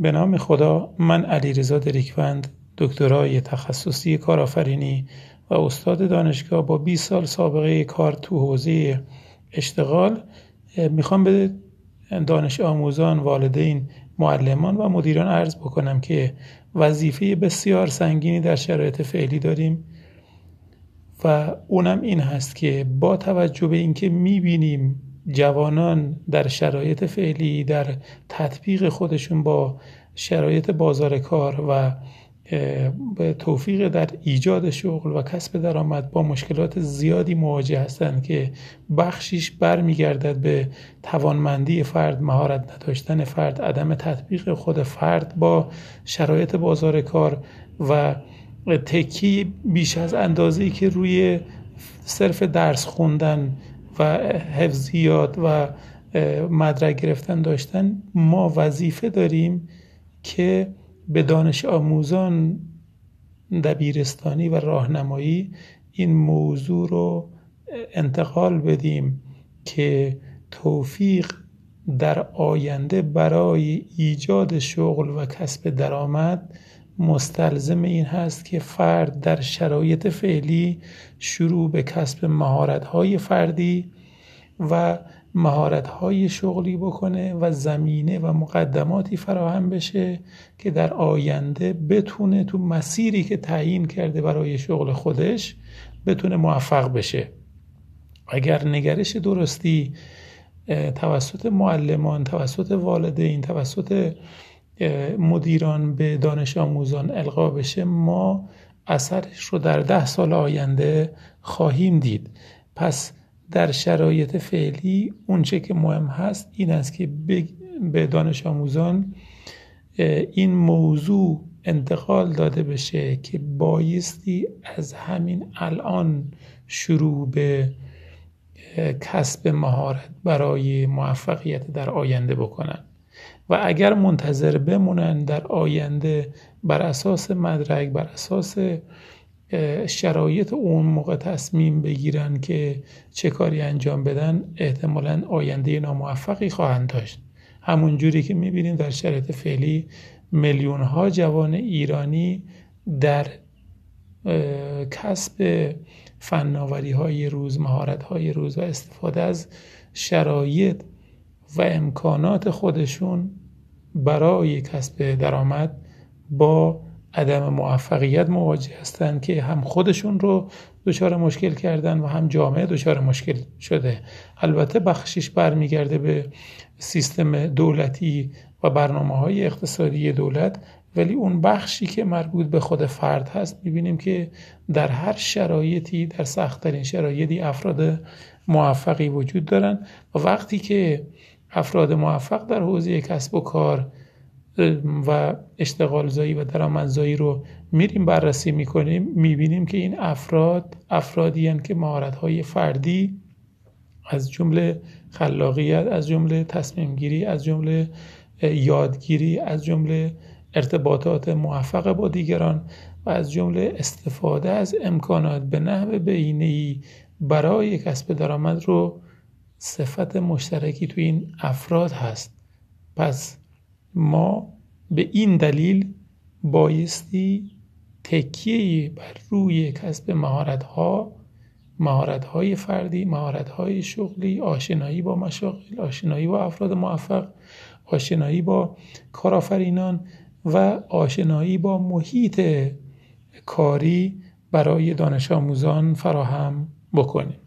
به نام خدا من علیرضا دریکوند دکترای تخصصی کارآفرینی و استاد دانشگاه با 20 سال سابقه کار تو حوزه اشتغال. می‌خوام به دانش آموزان والدین معلمان و مدیران عرض بکنم که وظیفه بسیار سنگینی در شرایط فعلی داریم و اونم این هست که با توجه به اینکه می‌بینیم جوانان در شرایط فعلی در تطبیق خودشون با شرایط بازار کار و به توفیق در ایجاد شغل و کسب درآمد با مشکلات زیادی مواجه هستند که بخشیش برمیگردد به توانمندی فرد مهارت نداشتن فرد عدم تطبیق خود فرد با شرایط بازار کار و تکی بیش از اندازه‌ای که روی صرف درس خوندن و حفظیات و مدرک گرفتن داشتن ما وظیفه داریم که به دانش آموزان دبیرستانی و راهنمایی این موضوع رو انتقال بدیم که توفیق در آینده برای ایجاد شغل و کسب درآمد مستلزم این هست که فرد در شرایط فعلی شروع به کسب مهارت‌های فردی و مهارت‌های شغلی بکنه و زمینه و مقدماتی فراهم بشه که در آینده بتونه تو مسیری که تعیین کرده برای شغل خودش بتونه موفق بشه. اگر نگرش درستی توسط معلمان توسط والدین توسط مدیران به دانش آموزان القا بشه ما اثرش رو در ده سال آینده خواهیم دید. پس در شرایط فعلی اونچه که مهم هست این است که به دانش آموزان این موضوع انتقال داده بشه که بایستی از همین الان شروع به کسب مهارت برای موفقیت در آینده بکنن. و اگر منتظر بمونن در آینده بر اساس مدرک بر اساس شرایط اون موقع تصمیم بگیرن که چه کاری انجام بدن احتمالا آینده ناموفقی خواهند داشت. همون جوری که می‌بینیم در شرایط فعلی میلیون ها جوان ایرانی در کسب فناوری های روز مهارت های روز و استفاده از شرایط و امکانات خودشون برای کسب درآمد با عدم موفقیت مواجه هستند که هم خودشون رو دچار مشکل کردن و هم جامعه دچار مشکل شده. البته بخشش برمیگرده به سیستم دولتی و برنامه های اقتصادی دولت ولی اون بخشی که مربوط به خود فرد هست می‌بینیم که در هر شرایطی در سختترین شرایطی افراد موفقی وجود دارن. و وقتی که افراد موفق در حوزه کسب و کار و اشتغال زایی و درآمدزایی رو میریم بررسی می‌کنیم می‌بینیم که این افراد افرادی هستند که مهارت های فردی از جمله خلاقیت از جمله تصمیم گیری از جمله یادگیری از جمله ارتباطات موفق با دیگران و از جمله استفاده از امکانات به نحو بینی برای کسب درآمد رو صفت مشترکی تو این افراد هست. پس ما به این دلیل بایستی تکیه بر روی کسب مهارت ها مهارت های فردی مهارت های شغلی آشنایی با مشاغل آشنایی با افراد موفق آشنایی با کارآفرینان و آشنایی با محیط کاری برای دانش آموزان فراهم بکنیم.